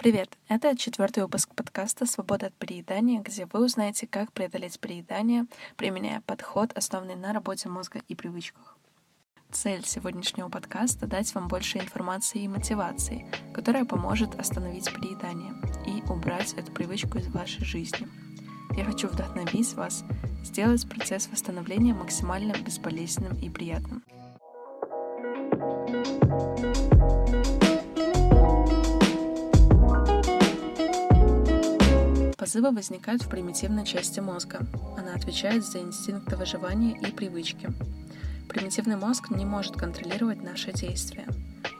Привет! Это четвертый выпуск подкаста «Свобода от переедания», где вы узнаете, как преодолеть переедание, применяя подход, основанный на работе мозга и привычках. Цель сегодняшнего подкаста — дать вам больше информации и мотивации, которая поможет остановить переедание и убрать эту привычку из вашей жизни. Я хочу вдохновить вас сделать процесс восстановления максимально безболезненным и приятным. Позывы возникают в примитивной части мозга. Она отвечает за инстинкты выживания и привычки. Примитивный мозг не может контролировать наши действия.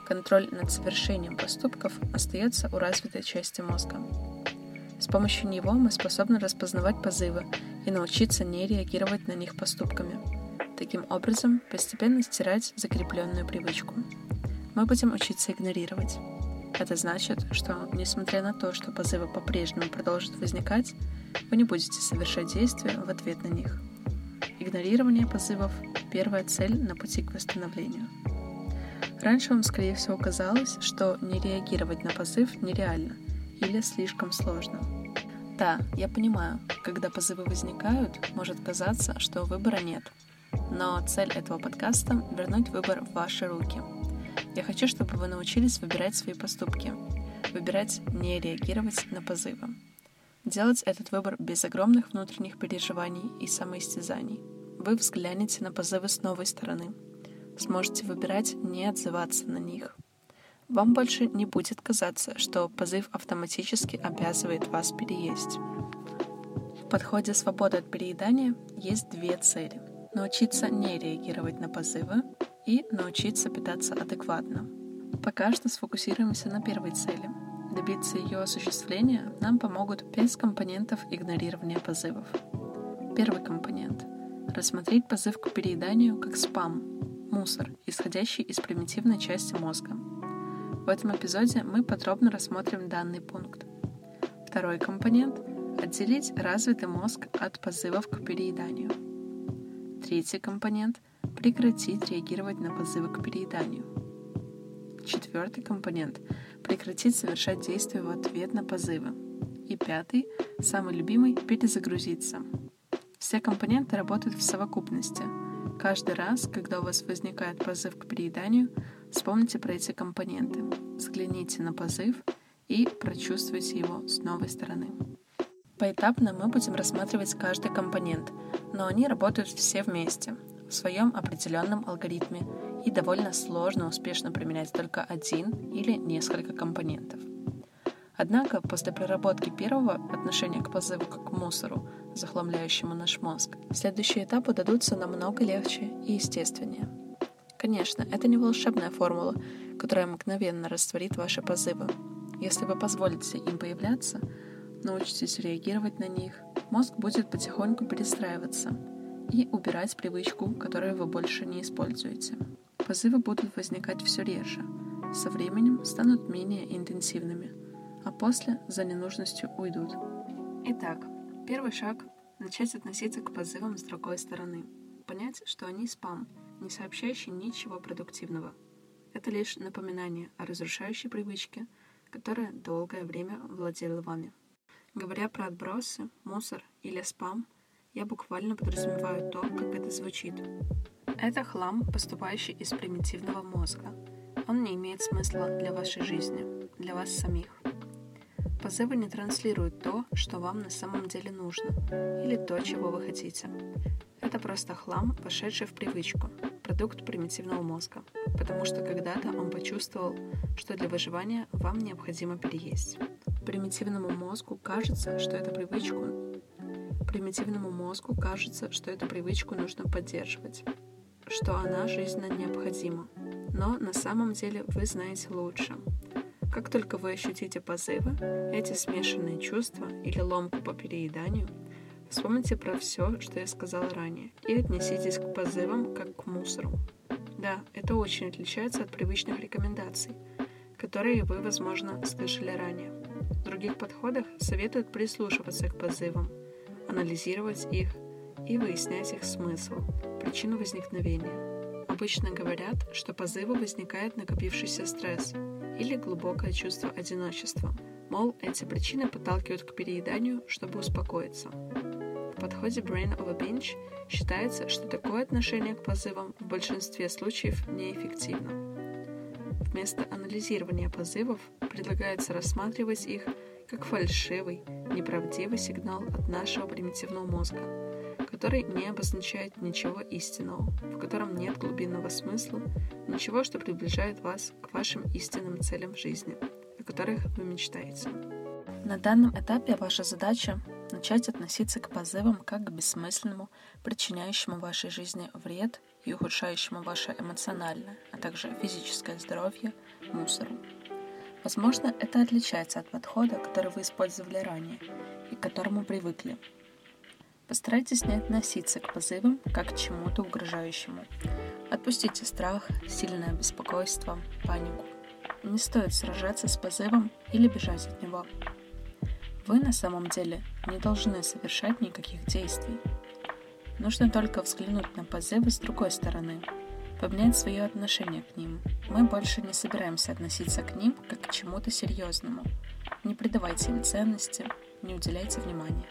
Контроль над совершением поступков остается у развитой части мозга. С помощью него мы способны распознавать позывы и научиться не реагировать на них поступками. Таким образом, постепенно стирать закрепленную привычку. Мы будем учиться игнорировать. Это значит, что, несмотря на то, что позывы по-прежнему продолжат возникать, вы не будете совершать действия в ответ на них. Игнорирование позывов – первая цель на пути к восстановлению. Раньше вам, скорее всего, казалось, что не реагировать на позыв нереально или слишком сложно. Да, я понимаю, когда позывы возникают, может казаться, что выбора нет. Но цель этого подкаста — вернуть выбор в ваши руки — я хочу, чтобы вы научились выбирать свои поступки, выбирать не реагировать на позывы. Делать этот выбор без огромных внутренних переживаний и самоистязаний. Вы взглянете на позывы с новой стороны. Сможете выбирать не отзываться на них. Вам больше не будет казаться, что позыв автоматически обязывает вас переесть. В подходе «Свобода от переедания» есть две цели. Научиться не реагировать на позывы и научиться питаться адекватно. Пока что сфокусируемся на первой цели. Добиться ее осуществления нам помогут пять компонентов игнорирования позывов. Первый компонент — рассмотреть позыв к перееданию как спам, мусор, исходящий из примитивной части мозга. В этом эпизоде мы подробно рассмотрим данный пункт. Второй компонент — отделить развитый мозг от позывов к перееданию. Третий компонент — прекратить реагировать на позывы к перееданию. Четвертый компонент — прекратить совершать действия в ответ на позывы. И пятый, самый любимый — перезагрузиться. Все компоненты работают в совокупности. Каждый раз, когда у вас возникает позыв к перееданию, вспомните про эти компоненты, взгляните на позыв и прочувствуйте его с новой стороны. Поэтапно мы будем рассматривать каждый компонент, но они работают все вместе, в своем определенном алгоритме и довольно сложно успешно применять только один или несколько компонентов. Однако после проработки первого отношения к позыву как к мусору, захламляющему наш мозг, следующие этапы дадутся намного легче и естественнее. Конечно, это не волшебная формула, которая мгновенно растворит ваши позывы. Если вы позволите им появляться, научитесь реагировать на них, мозг будет потихоньку перестраиваться — и убирать привычку, которую вы больше не используете. Позывы будут возникать все реже, со временем станут менее интенсивными, а после за ненужностью уйдут. Итак, первый шаг — начать относиться к позывам с другой стороны. Понять, что они спам, не сообщающий ничего продуктивного. Это лишь напоминание о разрушающей привычке, которая долгое время владела вами. Говоря про отбросы, мусор или спам — я буквально подразумеваю то, как это звучит. Это хлам, поступающий из примитивного мозга. Он не имеет смысла для вашей жизни, для вас самих. Позывы не транслируют то, что вам на самом деле нужно, или то, чего вы хотите. Это просто хлам, вошедший в привычку, продукт примитивного мозга, потому что когда-то он почувствовал, что для выживания вам необходимо переесть. Примитивному мозгу кажется, что эту привычку Примитивному мозгу кажется, что эту привычку нужно поддерживать, что она жизненно необходима. Но на самом деле вы знаете лучше. Как только вы ощутите позывы, эти смешанные чувства или ломку по перееданию, вспомните про все, что я сказала ранее, и отнеситесь к позывам как к мусору. Да, это очень отличается от привычных рекомендаций, которые вы, возможно, слышали ранее. В других подходах советуют прислушиваться к позывам, анализировать их и выяснять их смысл, причину возникновения. Обычно говорят, что позывы возникает накопившийся стресс или глубокое чувство одиночества, Мол, эти причины подталкивают к перееданию, чтобы успокоиться. В подходе Brain of a Binge считается, что такое отношение к позывам в большинстве случаев неэффективно. Вместо анализирования позывов предлагается рассматривать их как фальшивый, неправдивый сигнал от нашего примитивного мозга, который не обозначает ничего истинного, в котором нет глубинного смысла, ничего, что приближает вас к вашим истинным целям в жизни, о которых вы мечтаете. На данном этапе ваша задача начать относиться к позывам как к бессмысленному, причиняющему вашей жизни вред и ухудшающему ваше эмоциональное, а также физическое здоровье мусору. Возможно, это отличается от подхода, который вы использовали ранее и к которому привыкли. Постарайтесь не относиться к позывам как к чему-то угрожающему. Отпустите страх, сильное беспокойство, панику. Не стоит сражаться с позывом или бежать от него. Вы на самом деле не должны совершать никаких действий. Нужно только взглянуть на позывы с другой стороны, поменять свое отношение к ним. Мы больше не собираемся относиться к ним как к чему-то серьезному. Не придавайте им ценности, не уделяйте внимания.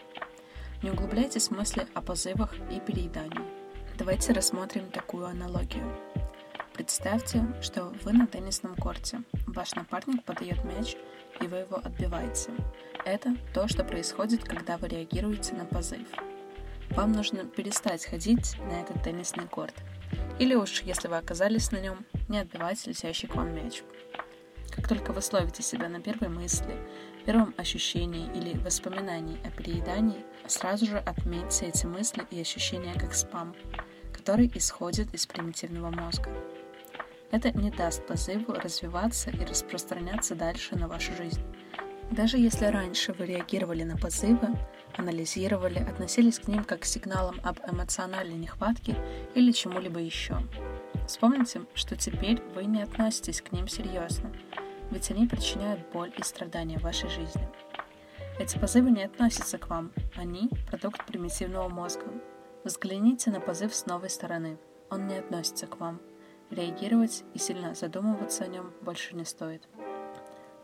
Не углубляйтесь в мысли о позывах и переедании. Давайте рассмотрим такую аналогию. Представьте, что вы на теннисном корте. Ваш напарник подает мяч, и вы его отбиваете. Это то, что происходит, когда вы реагируете на позыв. Вам нужно перестать ходить на этот теннисный корт. Или уж, если вы оказались на нем, не отбивать летящий к вам мяч. Как только вы словите себя на первой мысли, первом ощущении или воспоминании о переедании, сразу же отметьте эти мысли и ощущения как спам, который исходит из примитивного мозга. Это не даст позыву развиваться и распространяться дальше на вашу жизнь. Даже если раньше вы реагировали на позывы, анализировали, относились к ним как к сигналам об эмоциональной нехватке или чему-либо еще. Вспомните, что теперь вы не относитесь к ним серьезно, ведь они причиняют боль и страдания в вашей жизни. Эти позывы не относятся к вам, они – продукт примитивного мозга. Взгляните на позыв с новой стороны, он не относится к вам. Реагировать и сильно задумываться о нем больше не стоит.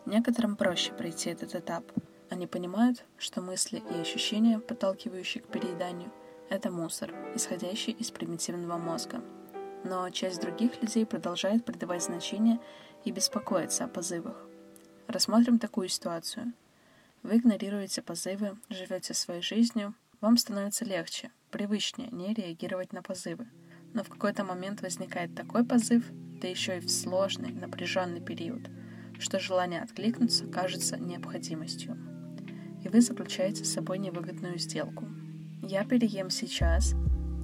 Некоторым проще пройти этот этап. Они понимают, что мысли и ощущения, подталкивающие к перееданию, это мусор, исходящий из примитивного мозга. Но часть других людей продолжает придавать значение и беспокоиться о позывах. Рассмотрим такую ситуацию. Вы игнорируете позывы, живете своей жизнью, вам становится легче, привычнее не реагировать на позывы. Но в какой-то момент возникает такой позыв, да еще и в сложный, напряженный период – что желание откликнуться кажется необходимостью. И вы заключаете с собой невыгодную сделку. Я переем сейчас,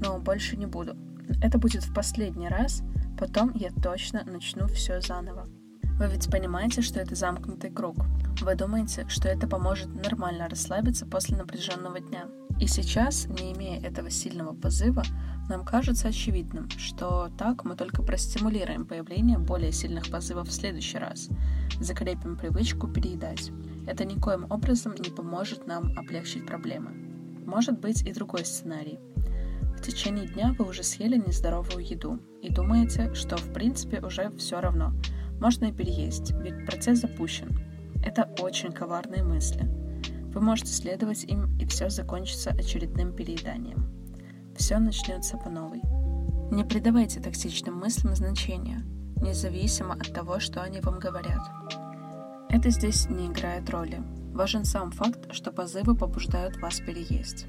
но больше не буду. Это будет в последний раз, потом я точно начну все заново. Вы ведь понимаете, что это замкнутый круг. Вы думаете, что это поможет нормально расслабиться после напряженного дня. И сейчас, не имея этого сильного позыва, нам кажется очевидным, что так мы только простимулируем появление более сильных позывов в следующий раз, закрепим привычку переедать. Это никоим образом не поможет нам облегчить проблемы. Может быть и другой сценарий. В течение дня вы уже съели нездоровую еду и думаете, что в принципе уже все равно. Можно и переесть, ведь процесс запущен. Это очень коварные мысли. Вы можете следовать им, и все закончится очередным перееданием. Все начнется по новой. Не придавайте токсичным мыслям значения, независимо от того, что они вам говорят. Это здесь не играет роли. Важен сам факт, что позывы побуждают вас переесть.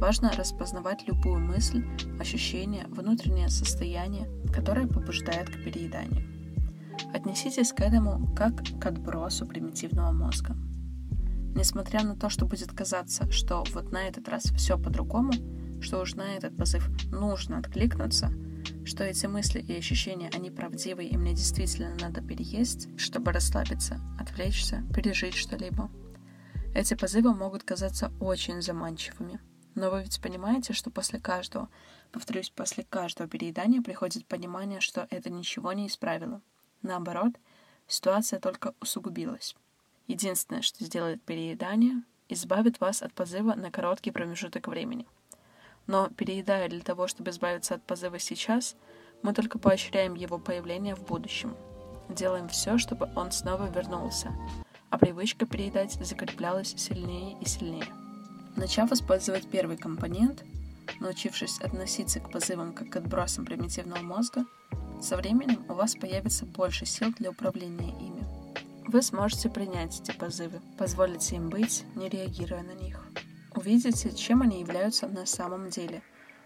Важно распознавать любую мысль, ощущение, внутреннее состояние, которое побуждает к перееданию. Отнеситесь к этому как к отбросу примитивного мозга. Несмотря на то, что будет казаться, что вот на этот раз все по-другому, что уж на этот позыв нужно откликнуться, что эти мысли и ощущения, они правдивые, и мне действительно надо переесть, чтобы расслабиться, отвлечься, пережить что-либо. Эти позывы могут казаться очень заманчивыми. Но вы ведь понимаете, что после каждого, повторюсь, после каждого переедания приходит понимание, что это ничего не исправило. Наоборот, ситуация только усугубилась. Единственное, что сделает переедание, избавит вас от позыва на короткий промежуток времени – но переедая для того, чтобы избавиться от позыва сейчас, мы только поощряем его появление в будущем. Делаем все, чтобы он снова вернулся. а привычка переедать закреплялась сильнее и сильнее. Начав использовать первый компонент, научившись относиться к позывам как к отбросам примитивного мозга, со временем у вас появится больше сил для управления ими. Вы сможете принять эти позывы, позволите им быть, не реагируя на них. Увидите, чем они являются на самом деле,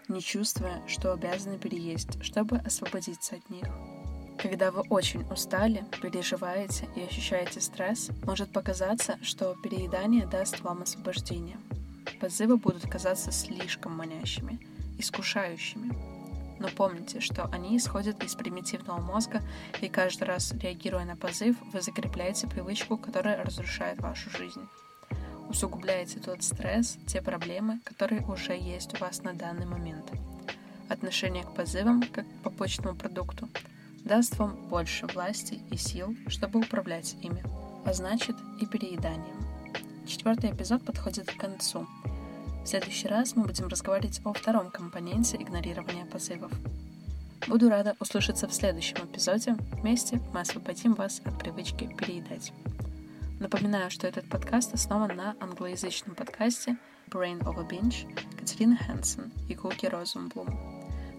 не чувствуя, что обязаны переесть, чтобы освободиться от них. Когда вы очень устали, переживаете и ощущаете стресс, может показаться, что переедание даст вам освобождение – позывы будут казаться слишком манящими, искушающими. Но помните, что они исходят из примитивного мозга, и каждый раз, реагируя на позыв, вы закрепляете привычку, которая разрушает вашу жизнь. Усугубляете тот стресс, те проблемы, которые уже есть у вас на данный момент. Отношение к позывам, как к побочному продукту, даст вам больше власти и сил, чтобы управлять ими, а значит и перееданием. Четвертый эпизод подходит к концу, в следующий раз мы будем разговаривать о втором компоненте игнорирования позывов. Буду рада услышаться в следующем эпизоде. Вместе мы освободим вас от привычки переедать. Напоминаю, что этот подкаст основан на англоязычном подкасте Brain of a Binge Катерины Хэнсон и Куки Розенблум.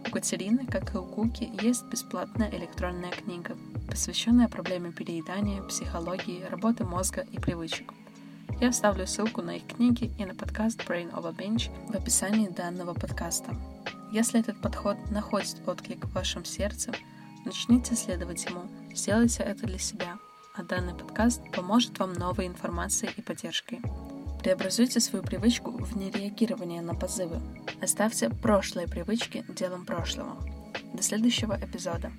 У Катерины, как и у Куки, есть бесплатная электронная книга, посвященная проблеме переедания, психологии, работы мозга и привычек – я оставлю ссылку на их книги и на подкаст Brain Over Bench в описании данного подкаста. Если этот подход находит отклик в вашем сердце, начните следовать ему, сделайте это для себя, а данный подкаст поможет вам новой информацией и поддержкой. Преобразуйте свою привычку в нереагирование на позывы. Оставьте прошлые привычки делом прошлого. До следующего эпизода.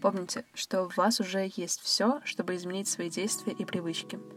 Помните, что у вас уже есть все, чтобы изменить свои действия и привычки.